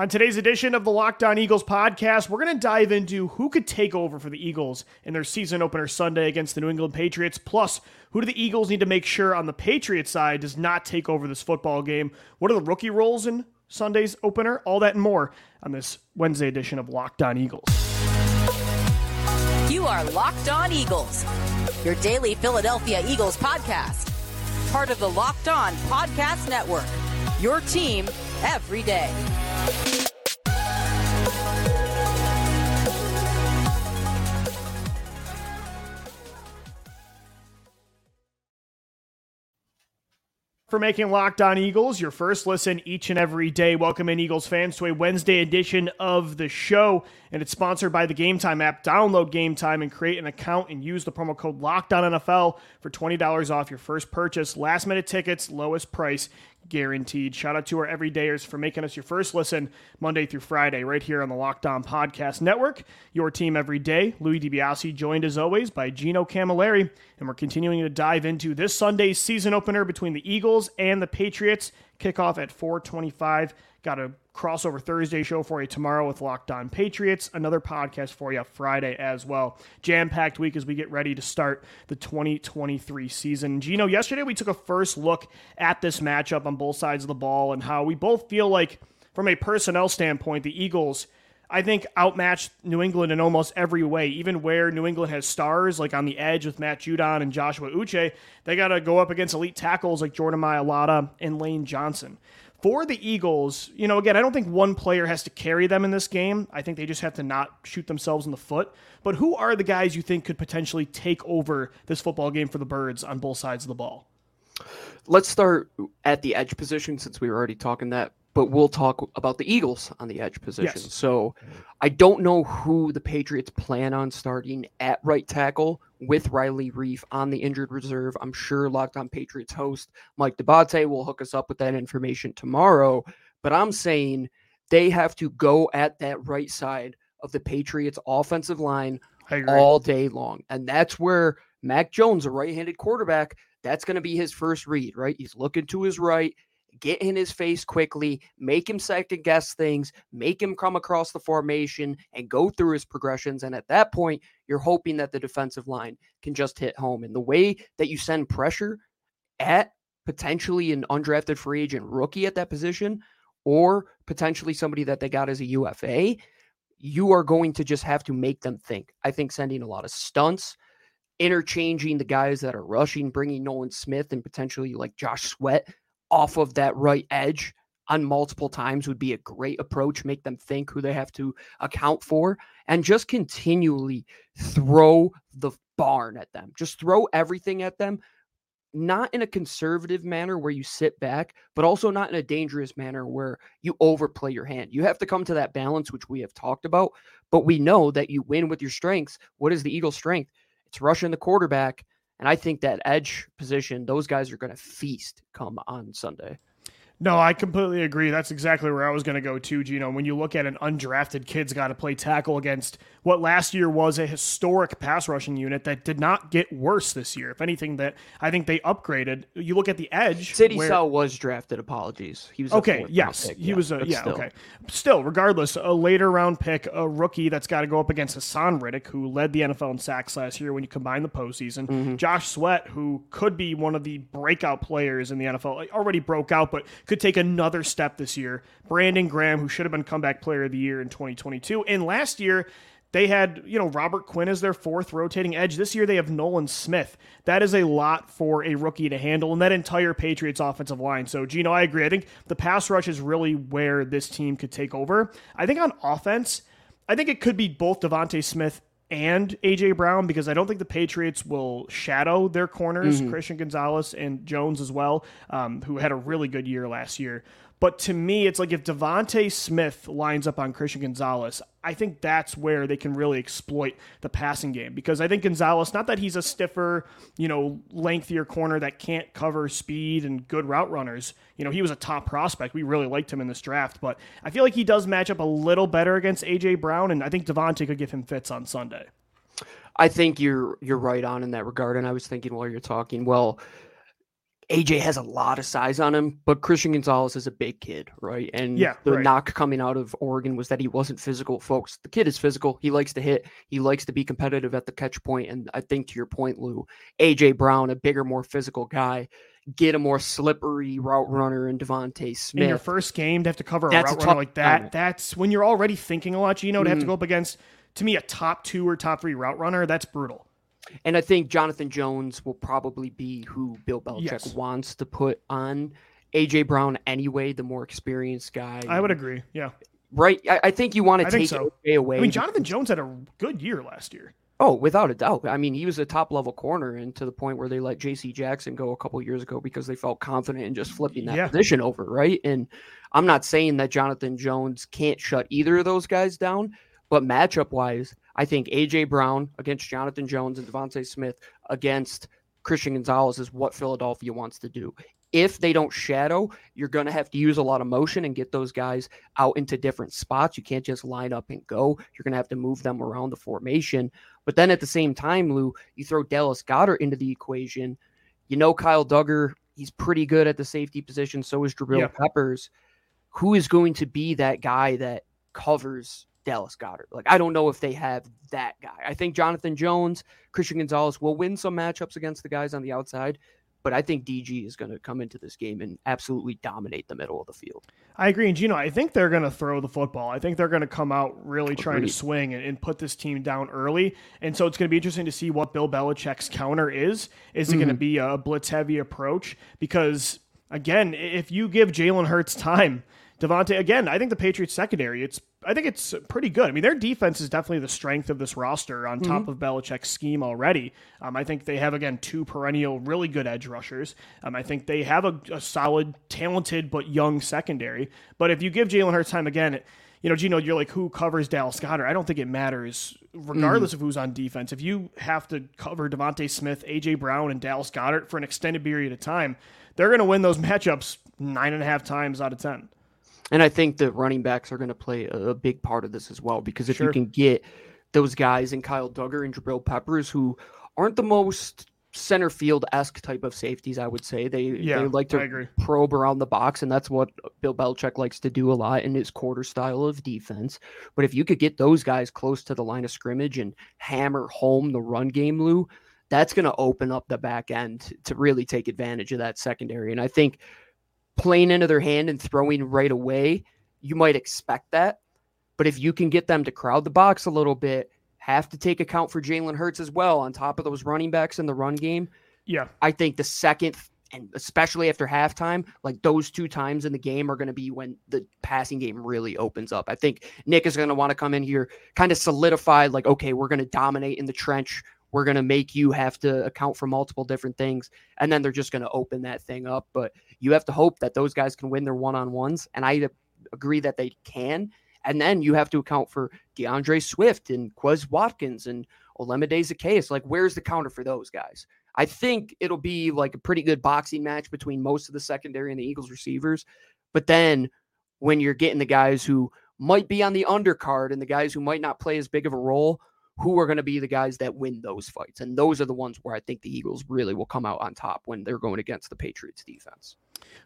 On today's edition of the Locked On Eagles podcast, we're going to dive into who could take over for the Eagles in their season opener Sunday against the New England Patriots. Plus, who do the Eagles need to make sure on the Patriots side does not take over this football game? What are the rookie roles in Sunday's opener? All that and more on this Wednesday edition of Locked On Eagles. You are Locked On Eagles, your daily Philadelphia Eagles podcast, part of the Locked On Podcast Network. Your team every day. for making Locked On Eagles your first listen each and every day. Welcome in, Eagles fans, to a Wednesday edition of the show. And it's sponsored by the Gametime app. Download Gametime and create an account and use the promo code Locked On NFL for $20 off your first purchase. Last minute tickets, lowest price guaranteed. Shout out to our everydayers for making us your first listen Monday through Friday, right here on the Locked On Podcast Network. Your team every day. Louis DiBiase joined as always by Gino Camilleri, and we're continuing to dive into this Sunday's season opener between the Eagles and the Patriots. Kickoff at 425. Got a crossover Thursday show for you tomorrow with Locked On Patriots. Another podcast for you Friday as well. Jam packed week as we get ready to start the 2023 season. Gino, yesterday we took a first look at this matchup on both sides of the ball and how we both feel like, from a personnel standpoint, the Eagles. I think outmatched New England in almost every way. Even where New England has stars, like on the edge with Matt Judon and Joshua Uche, they got to go up against elite tackles like Jordan Mailata and Lane Johnson for the Eagles, you know, again, I don't think one player has to carry them in this game. I think they just have to not shoot themselves in the foot. But who are the guys you think could potentially take over this football game for the Birds on both sides of the ball? Let's start at the edge position since we were already talking that but we'll talk about the Eagles on the edge position. Yes. So I don't know who the Patriots plan on starting at right tackle with Riley Reiff on the injured reserve. I'm sure Locked On Patriots host Mike D'Abate will hook us up with that information tomorrow. But I'm saying they have to go at that right side of the Patriots offensive line all day long. And that's where Mac Jones, a right handed quarterback, that's going to be his first read, right? He's looking to his right get in his face quickly, make him second guess things, make him come across the formation and go through his progressions. And at that point, you're hoping that the defensive line can just hit home. And the way that you send pressure at potentially an undrafted free agent rookie at that position, or potentially somebody that they got as a UFA, you are going to just have to make them think. I think sending a lot of stunts, interchanging the guys that are rushing, bringing Nolan Smith and potentially like Josh Sweat off of that right edge on multiple times would be a great approach. Make them think who they have to account for and just continually throw the barn at them. Just throw everything at them, not in a conservative manner where you sit back, but also not in a dangerous manner where you overplay your hand. You have to come to that balance, which we have talked about. But we know that you win with your strengths. What is the Eagles' strength? It's rushing the quarterback and I think that edge position, those guys are going to feast come on Sunday. No, I completely agree. That's exactly where I was going to go too, Gino. When you look at an undrafted kid's got to play tackle against what last year was a historic pass rushing unit that did not get worse this year. If anything, that I think they upgraded. You look at the edge. Sidy where, Sow was drafted. Apologies. He was okay. Yes, pick, he yeah, was a yeah. Still. Okay. Still, regardless, a later round pick, a rookie that's got to go up against Haason Reddick, who led the NFL in sacks last year when you combine the postseason. Mm-hmm. Josh Sweat, who could be one of the breakout players in the NFL, already broke out, but could take another step this year. Brandon Graham, who should have been comeback player of the year in 2022. And last year, they had, you know, Robert Quinn as their fourth rotating edge. This year they have Nolan Smith. That is a lot for a rookie to handle, and that entire Patriots offensive line. So, Gino, I agree. I think the pass rush is really where this team could take over. I think on offense, I think it could be both DeVonta Smith and AJ Brown because I don't think the Patriots will shadow their corners, mm-hmm. Christian Gonzalez and Jones as well, um, who had a really good year last year. But to me, it's like if DeVonta Smith lines up on Christian Gonzalez, I think that's where they can really exploit the passing game because I think Gonzalez, not that he's a stiffer, you know, lengthier corner that can't cover speed and good route runners. You know, he was a top prospect. We really liked him in this draft, but I feel like he does match up a little better against AJ Brown, and I think DeVonta could give him fits on Sunday. I think you're you're right on in that regard, and I was thinking while you're talking, well AJ has a lot of size on him, but Christian Gonzalez is a big kid, right? And yeah, the right. knock coming out of Oregon was that he wasn't physical, folks. The kid is physical. He likes to hit. He likes to be competitive at the catch point. And I think to your point, Lou, AJ Brown, a bigger, more physical guy, get a more slippery route runner in DeVonta Smith. In your first game to have to cover a that's route a runner like that, time. that's when you're already thinking a lot, Gino, to mm-hmm. have to mm-hmm. go up against, to me, a top two or top three route runner. That's brutal. And I think Jonathan Jones will probably be who Bill Belichick yes. wants to put on AJ Brown anyway, the more experienced guy. I would agree. Yeah. Right. I, I think you want to take so. AJ away. I mean, Jonathan Jones had a good year last year. Oh, without a doubt. I mean, he was a top level corner, and to the point where they let J.C. Jackson go a couple years ago because they felt confident in just flipping that yeah. position over, right? And I'm not saying that Jonathan Jones can't shut either of those guys down, but matchup wise, I think AJ Brown against Jonathan Jones and DeVonta Smith against Christian Gonzalez is what Philadelphia wants to do. If they don't shadow, you're going to have to use a lot of motion and get those guys out into different spots. You can't just line up and go. You're going to have to move them around the formation. But then at the same time, Lou, you throw Dallas Goedert into the equation. You know, Kyle Dugger, he's pretty good at the safety position. So is Jabril yeah. Peppers. Who is going to be that guy that covers Dallas Goedert. Like, I don't know if they have that guy. I think Jonathan Jones, Christian Gonzalez will win some matchups against the guys on the outside, but I think DG is going to come into this game and absolutely dominate the middle of the field. I agree. And, Gino, I think they're going to throw the football. I think they're going to come out really Agreed. trying to swing and, and, put this team down early. And so it's going to be interesting to see what Bill Belichick's counter is. Is it mm-hmm. going to be a blitz heavy approach? Because, again, if you give Jalen Hurts time, DeVonta, again, I think the Patriots secondary, it's I think it's pretty good. I mean, their defense is definitely the strength of this roster on top mm-hmm. of Belichick's scheme already. Um, I think they have, again, two perennial, really good edge rushers. Um, I think they have a, a, solid, talented, but young secondary. But if you give Jalen Hurts time again, you know, Gino, you're like, who covers Dallas Goedert? I don't think it matters, regardless mm. of who's on defense. If you have to cover DeVonta Smith, A.J. Brown, and Dallas Goedert for an extended period of time, they're going to win those matchups nine and a half times out of 10. And I think the running backs are going to play a, big part of this as well because if sure. you can get those guys in Kyle Dugger and Jabril Peppers who aren't the most center field esque type of safeties, I would say they yeah, they like to probe around the box, and that's what Bill Belichick likes to do a lot in his quarter style of defense. But if you could get those guys close to the line of scrimmage and hammer home the run game, Lou, that's going to open up the back end to really take advantage of that secondary. And I think playing into their hand and throwing right away, you might expect that. But if you can get them to crowd the box a little bit, have to take account for Jalen Hurts as well on top of those running backs in the run game. Yeah. I think the second and especially after halftime, like those two times in the game are going to be when the passing game really opens up. I think Nick is going to want to come in here, kind of solidify, like, okay, we're going to dominate in the trench. We're going to make you have to account for multiple different things. And then they're just going to open that thing up. But you have to hope that those guys can win their one on ones. And I agree that they can. And then you have to account for DeAndre Swift and Quez Watkins and Olamide Zaccheaus. Like, where's the counter for those guys? I think it'll be like a pretty good boxing match between most of the secondary and the Eagles receivers. But then when you're getting the guys who might be on the undercard and the guys who might not play as big of a role, who are going to be the guys that win those fights. And those are the ones where I think the Eagles really will come out on top when they're going against the Patriots defense.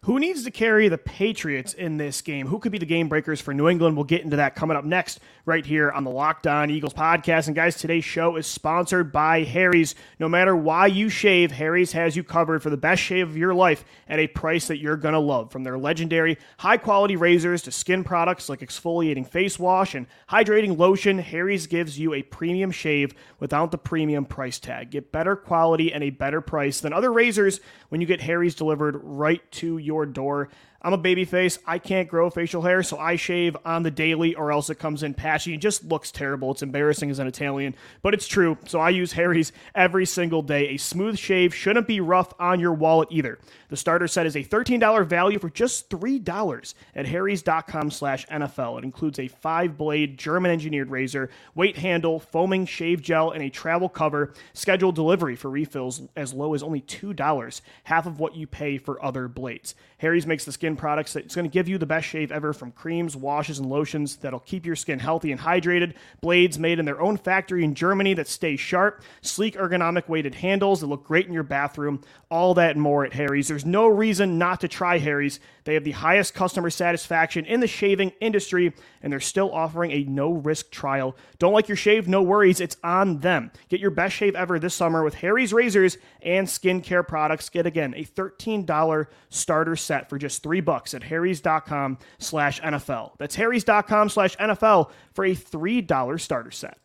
Who needs to carry the Patriots in this game? Who could be the game breakers for New England? We'll get into that coming up next, right here on the Locked On Eagles podcast. And guys, today's show is sponsored by Harry's. No matter why you shave, Harry's has you covered for the best shave of your life at a price that you're going to love. From their legendary high quality razors to skin products like exfoliating face wash and hydrating lotion, Harry's gives you a premium shave without the premium price tag. Get better quality and a better price than other razors when you get Harry's delivered right to your door. I'm a baby face. I can't grow facial hair, so I shave on the daily or else it comes in patchy. It just looks terrible. It's embarrassing as an Italian, but it's true. So I use Harry's every single day. A smooth shave shouldn't be rough on your wallet either. The starter set is a $13 value for just $3 at harrys.com slash NFL. It includes a five-blade German-engineered razor, weight handle, foaming shave gel, and a travel cover. Scheduled delivery for refills as low as only $2, half of what you pay for other blades. Harry's makes the skin line products that's going to give you the best shave ever from creams, washes, and lotions that'll keep your skin healthy and hydrated. Blades made in their own factory in Germany that stay sharp, sleek, ergonomic weighted handles that look great in your bathroom. All that and more at Harry's. There's no reason not to try Harry's. They have the highest customer satisfaction in the shaving industry, and they're still offering a no risk trial. Don't like your shave? No worries. It's on them. Get your best shave ever this summer with Harry's razors and skincare products. Get again a $13 starter set for just three bucks at harrys.com slash NFL. That's harrys.com slash NFL for a $3 starter set.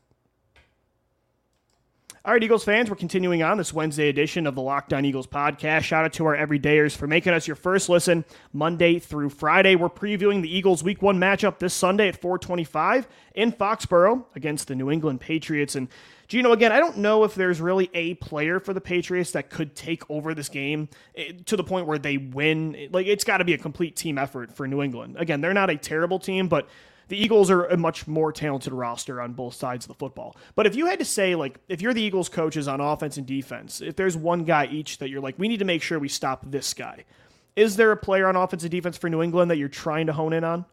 All right, Eagles fans, we're continuing on this Wednesday edition of the Locked On Eagles podcast. Shout out to our everydayers for making us your first listen Monday through Friday. We're previewing the Eagles Week One matchup this Sunday at 4:25 in Foxborough against the New England Patriots. And Gino, again, I don't know if there's really a player for the Patriots that could take over this game eh, to the point where they win. Like it's got to be a complete team effort for New England. Again, they're not a terrible team, but the Eagles are a much more talented roster on both sides of the football. But if you had to say, like, if you're the Eagles coaches on offense and defense, if there's one guy each that you're like, we need to make sure we stop this guy, is there a player on offense and defense for New England that you're trying to hone in on?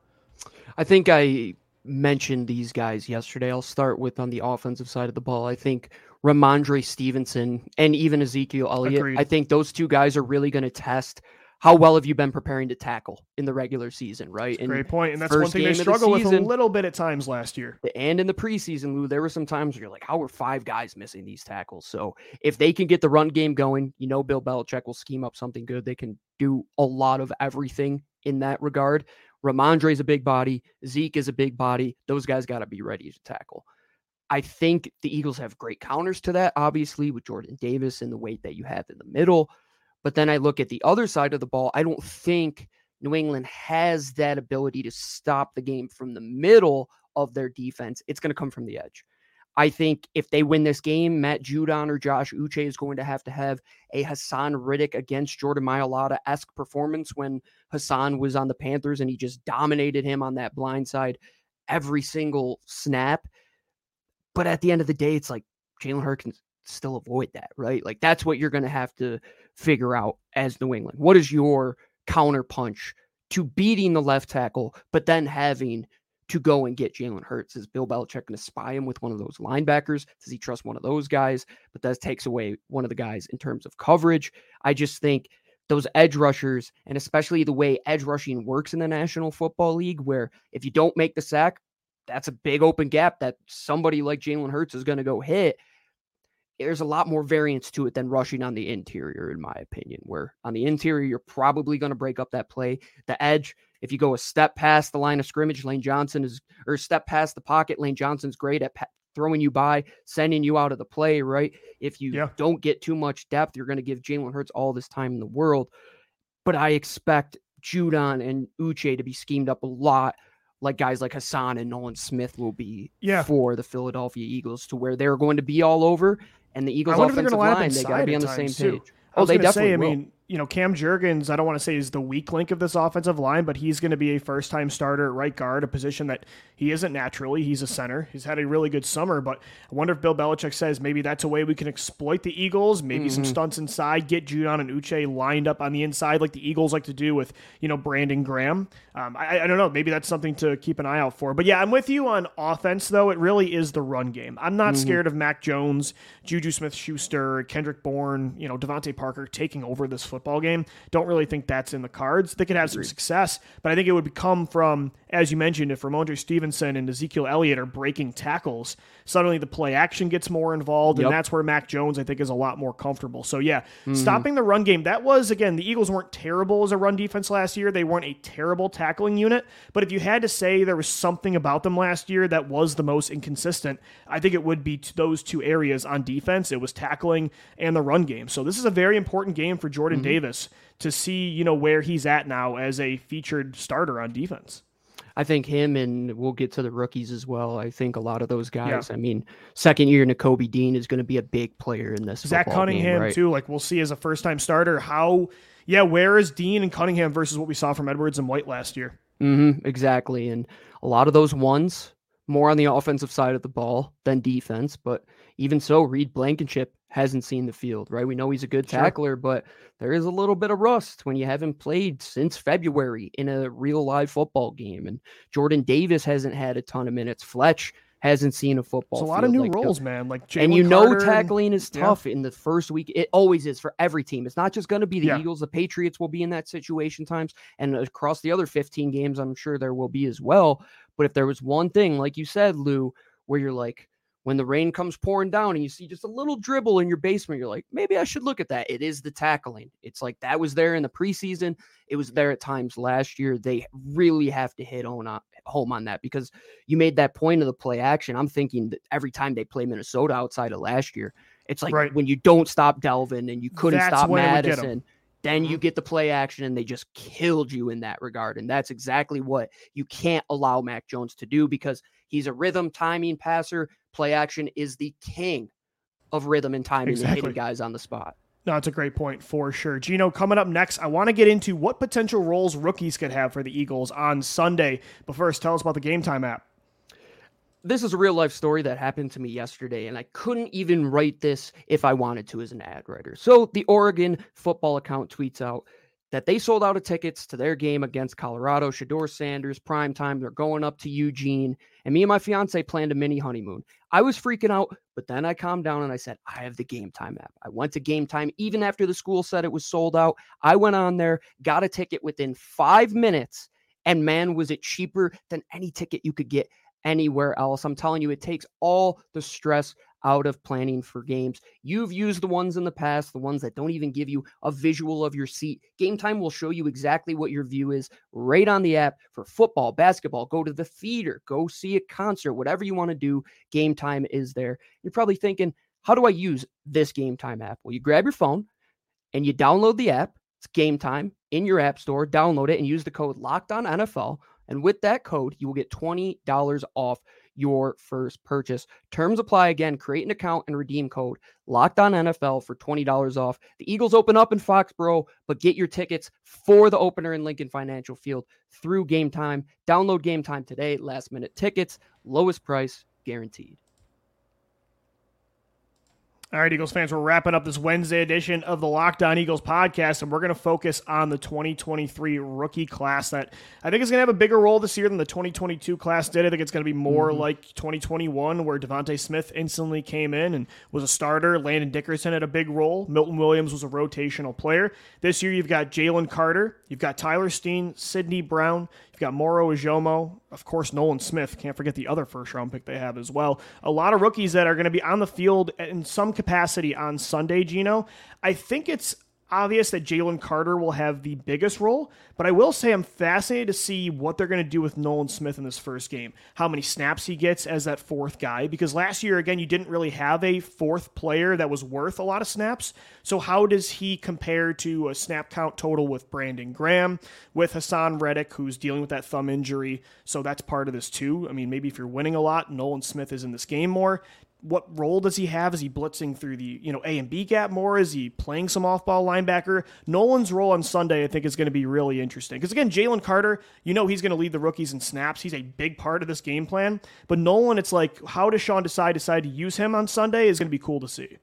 I think I mentioned these guys yesterday. I'll start with on the offensive side of the ball. I think Rhamondre Stevenson and even Ezekiel Elliott. Agreed. I think those two guys are really going to test how well have you been preparing to tackle in the regular season, right? And Great point. And that's one thing they struggled the with a little bit at times last year. And in the preseason, Lou, there were some times where you're like, how are five guys missing these tackles? So if they can get the run game going, you know Bill Belichick will scheme up something good. They can do a lot of everything in that regard. Rhamondre is a big body. Zeke is a big body. Those guys got to be ready to tackle. I think the Eagles have great counters to that, obviously, with Jordan Davis and the weight that you have in the middle. But then I look at the other side of the ball. I don't think New England has that ability to stop the game from the middle of their defense. It's going to come from the edge. I think if they win this game, Matt Judon or Josh Uche is going to have to have a Haason Reddick against Jordan Mailata esque performance when Haason was on the Panthers and he just dominated him on that blind side every single snap. But at the end of the day, it's like Jalen Hurts can still avoid that, right? Like that's what you're going to have to figure out as New England. What is your counterpunch to beating the left tackle, but then having to go and get Jalen Hurts? Is Bill Belichick going to spy him with one of those linebackers? Does he trust one of those guys? But that takes away one of the guys in terms of coverage. I just think those edge rushers, and especially the way edge rushing works in the National Football League, where if you don't make the sack, that's a big open gap that somebody like Jalen Hurts is going to go hit there's a lot more variance to it than rushing on the interior, in my opinion. Where on the interior, you're probably going to break up that play. The edge, if you go a step past the line of scrimmage, Lane Johnson is, or step past the pocket, Lane Johnson's great at pa- throwing you by, sending you out of the play, right? If you yeah. don't get too much depth, you're going to give Jalen Hurts all this time in the world. But I expect Judon and Uche to be schemed up a lot like guys like Haason and Nolan Smith will be yeah. for the Philadelphia Eagles to where they're going to be all over and the Eagles offensive line, they got to be on the same too. page. Oh, they definitely say, I mean, you know, Cam Jurgens, I don't want to say is the weak link of this offensive line, but he's going to be a first time starter at right guard, a position that he isn't naturally. He's a center. He's had a really good summer, but I wonder if Bill Belichick says maybe that's a way we can exploit the Eagles, maybe mm-hmm. some stunts inside, get Judon and Uche lined up on the inside like the Eagles like to do with, you know, Brandon Graham. Um, I, I don't know. Maybe that's something to keep an eye out for. But yeah, I'm with you on offense, though. It really is the run game. I'm not mm-hmm. scared of Mac Jones, Juju Smith Schuster, Kendrick Bourne, you know, DeVante Parker taking over this football game don't really think that's in the cards. They could have some success, but I think it would come from, as you mentioned, if Rhamondre Stevenson and Ezekiel Elliott are breaking tackles, suddenly the play action gets more involved, yep. and that's where Mac Jones, I think, is a lot more comfortable. So, yeah, mm-hmm. stopping the run game, that was, again, the Eagles weren't terrible as a run defense last year. They weren't a terrible tackling unit, but if you had to say there was something about them last year that was the most inconsistent, I think it would be those two areas on defense. It was tackling and the run game. So, this is a very important game for Jordan mm-hmm. Davis to see, you know, where he's at now as a featured starter on defense. I think him and we'll get to the rookies as well. I think a lot of those guys. Yeah. I mean, second year Nakobe Dean is going to be a big player in this. Zach Cunningham game, right? too. Like we'll see as a first time starter how. Yeah, where is Dean and Cunningham versus what we saw from Edwards and White last year? Mm-hmm, exactly, and a lot of those ones more on the offensive side of the ball than defense. But even so, Reed Blankenship hasn't seen the field, right? We know he's a good tackler, sure. but there is a little bit of rust when you haven't played since February in a real live football game. And Jordan Davis hasn't had a ton of minutes. Fletch hasn't seen a football. It's a lot of new like, roles, man. Like Jalen and you know tackling is tough yeah. in the first week. It always is for every team. It's not just going to be the yeah. Eagles. The Patriots will be in that situation times, and across the other 15 games, I'm sure there will be as well. But if there was one thing, like you said, Lou, where you're like, when the rain comes pouring down and you see just a little dribble in your basement, you're like, maybe I should look at that. It is the tackling. It's like that was there in the preseason. It was there at times last year. They really have to hit on uh, home on that because you made that point of the play action. I'm thinking that every time they play Minnesota outside of last year, it's like right. when you don't stop Dalvin and you couldn't That's stop Mattison. Then you mm-hmm. get the play action and they just killed you in that regard. And that's exactly what you can't allow Mac Jones to do because he's a rhythm timing passer play action is the king of rhythm and timing exactly. and hitting guys on the spot. No, it's a great point for sure. Gino, coming up next, I want to get into what potential roles rookies could have for the Eagles on Sunday. But first, tell us about the Game Time app. This is a real life story that happened to me yesterday, and I couldn't even write this if I wanted to as an ad writer. So, the Oregon football account tweets out that they sold out of tickets to their game against Colorado. Shedeur Sanders, prime time. They're going up to Eugene. And me and my fiance planned a mini honeymoon. I was freaking out, but then I calmed down and I said, I have the game time app. I went to game time even after the school said it was sold out. I went on there, got a ticket within five minutes, and man, was it cheaper than any ticket you could get anywhere else. I'm telling you, it takes all the stress out of planning for games. You've used the ones in the past, the ones that don't even give you a visual of your seat. Game time will show you exactly what your view is right on the app for football, basketball. Go to the theater, go see a concert, whatever you want to do. Game time is there. You're probably thinking, how do I use this game time app? Well, you grab your phone and you download the app. It's game time in your app store. Download it and use the code locked on NFL. And with that code, you will get $20 off your first purchase. Terms apply again. Create an account and redeem code locked on NFL for $20 off. The Eagles open up in Foxborough, but get your tickets for the opener in Lincoln Financial Field through game time. Download game time today. Last minute tickets, lowest price guaranteed. All right, Eagles fans, we're wrapping up this Wednesday edition of the Locked On Eagles podcast, and we're going to focus on the 2023 rookie class that I think is going to have a bigger role this year than the 2022 class did. I think it's going to be more mm-hmm. like 2021, where DeVonta Smith instantly came in and was a starter. Landon Dickerson had a big role. Milton Williams was a rotational player. This year, you've got Jalen Carter, you've got Tyler Steen, Sydney Brown, You've got Moro Ojomo, of course, Nolan Smith. Can't forget the other first round pick they have as well. A lot of rookies that are going to be on the field in some capacity on Sunday, Gino. I think it's obvious that Jalen Carter will have the biggest role, but I will say I'm fascinated to see what they're going to do with Nolan Smith in this first game. How many snaps he gets as that fourth guy, because last year, again, you didn't really have a fourth player that was worth a lot of snaps. So, how does he compare to a snap count total with Brandon Graham, with Haason Reddick, who's dealing with that thumb injury? So, that's part of this too. I mean, maybe if you're winning a lot, Nolan Smith is in this game more what role does he have? Is he blitzing through the you know A and B gap more? Is he playing some off ball linebacker? Nolan's role on Sunday, I think, is going to be really interesting because again, Jalen Carter, you know he's going to lead the rookies in snaps. He's a big part of this game plan. But Nolan, it's like how does Sean Desai decide to use him on Sunday is going to be cool to see.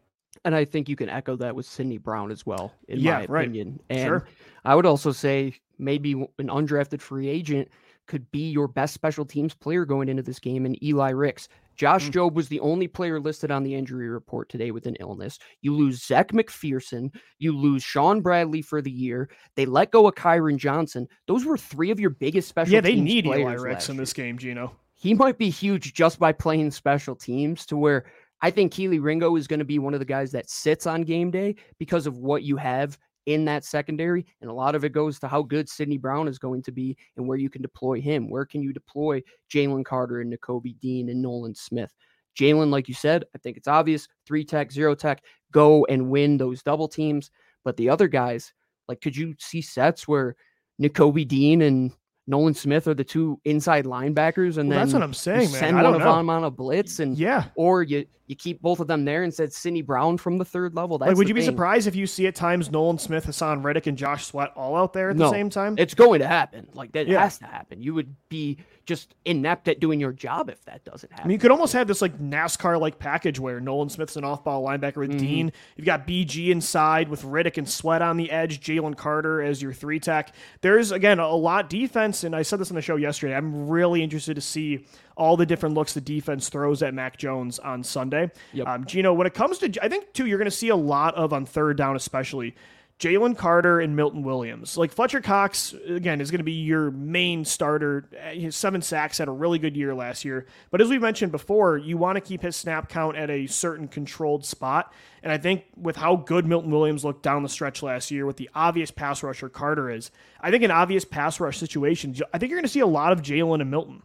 And I think you can echo that with Sydney Brown as well, in yeah, my opinion. Right. And sure. I would also say maybe an undrafted free agent could be your best special teams player going into this game and Eli Ricks. Josh mm. Jobe was the only player listed on the injury report today with an illness. You lose Zech McPhearson. You lose Shaun Bradley for the year. They let go of Kyron Johnson. Those were three of your biggest special teams. yeah, they need Eli Ricks in this game, Gino. He might be huge just by playing special teams to where I think Kelee Ringo is going to be one of the guys that sits on game day because of what you have in that secondary. And a lot of it goes to how good Sydney Brown is going to be and where you can deploy him. Where can you deploy Jalen Carter and Nakobe Dean and Nolan Smith? Jalen, like you said, I think it's obvious three tech, zero tech, go and win those double teams. But the other guys, like, could you see sets where Nakobe Dean and Nolan Smith are the two inside linebackers, and well, then that's what I'm saying, man. send I one of know. them on a blitz, and Yeah. or you you keep both of them there and said Sydney Brown from the third level. That's like, would you be surprised if you see at times Nolan Smith, Haason Reddick, and Josh Sweat all out there at the same time? It's going to happen. Like that Yeah. has to happen. You would be just inept at doing your job if that doesn't happen. I mean, you could almost have this like NASCAR like package where Nolan Smith's an off ball linebacker with Mm-hmm. Dean. You've got BG inside with Reddick and Sweat on the edge, Jalen Carter as your three tech. There's, again, a lot defense, and I said this on the show yesterday. I'm really interested to see all the different looks the defense throws at Mac Jones on Sunday. Yep. Um, Gino, when it comes to, I think, too, you're going to see a lot of on third down, especially. Jalen Carter and Milton Williams. Like Fletcher Cox, again, is going to be your main starter. His seven sacks had a really good year last year. But as we mentioned before, you want to keep his snap count at a certain controlled spot. And I think with how good Milton Williams looked down the stretch last year, with the obvious pass rusher Carter is, I think in obvious pass rush situations, I think you're going to see a lot of Jalen and Milton.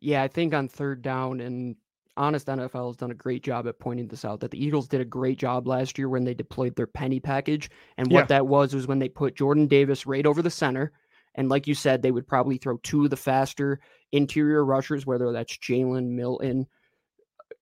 Yeah, I think on third down, and Honest NFL has done a great job at pointing this out that the Eagles did a great job last year when they deployed their penny package. And what Yeah. that was was when they put Jordan Davis right over the center. And like you said, they would probably throw two of the faster interior rushers, whether that's Jalen Milton uh,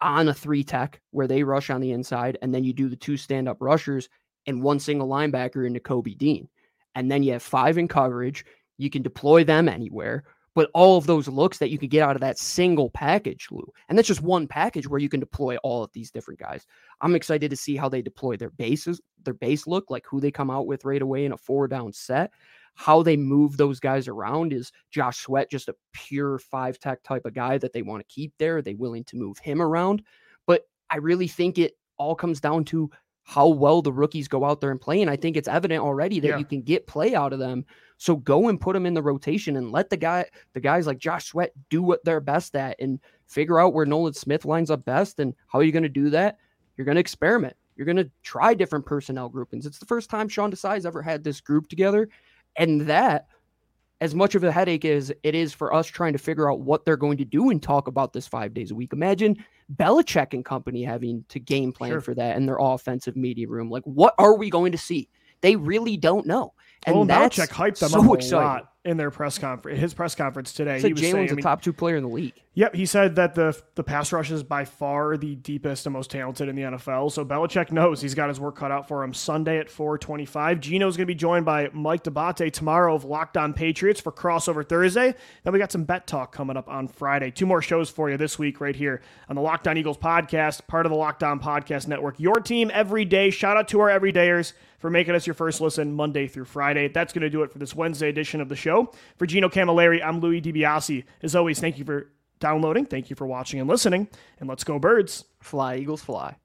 on a three tech where they rush on the inside. And then you do the two stand up rushers and one single linebacker in Nakobe Dean. And then you have five in coverage. You can deploy them anywhere but all of those looks that you could get out of that single package, Lou. And that's just one package where you can deploy all of these different guys. I'm excited to see how they deploy their bases, their base look, like who they come out with right away in a four down set. How they move those guys around is Josh Sweat just a pure five tech type of guy that they want to keep there? Are they willing to move him around? But I really think it all comes down to how well the rookies go out there and play. And I think it's evident already that Yeah. you can get play out of them. So go and put them in the rotation and let the guy, the guys like Josh Sweat do what they're best at and figure out where Nolan Smith lines up best. And how are you going to do that? You're going to experiment. You're going to try different personnel groupings. It's the first time Sean Desai's ever had this group together. And that, as much of a headache as it is for us trying to figure out what they're going to do and talk about this five days a week, imagine Belichick and company having to game plan Sure. for that in their offensive media room. Like, what are we going to see? They really don't know. And well, that's Belichick hyped them so up a exciting. lot in their press conference, his press conference today. Said he was Jalen's saying, I the mean, top two player in the league. Yep, he said that the the pass rush is by far the deepest and most talented in the NFL. So Belichick knows he's got his work cut out for him Sunday at 425. Gino's going to be joined by Mike D'Abate tomorrow of Locked On Patriots for crossover Thursday. Then we got some bet talk coming up on Friday. Two more shows for you this week right here on the Locked On Eagles podcast, part of the Locked On Podcast Network. Your team every day. Shout out to our everydayers for making us your first listen Monday through Friday. That's going to do it for this Wednesday edition of the show. For Gino Camilleri, I'm Louis DiBiase. As always, thank you for downloading. Thank you for watching and listening. And let's go, birds. Fly, Eagles, fly.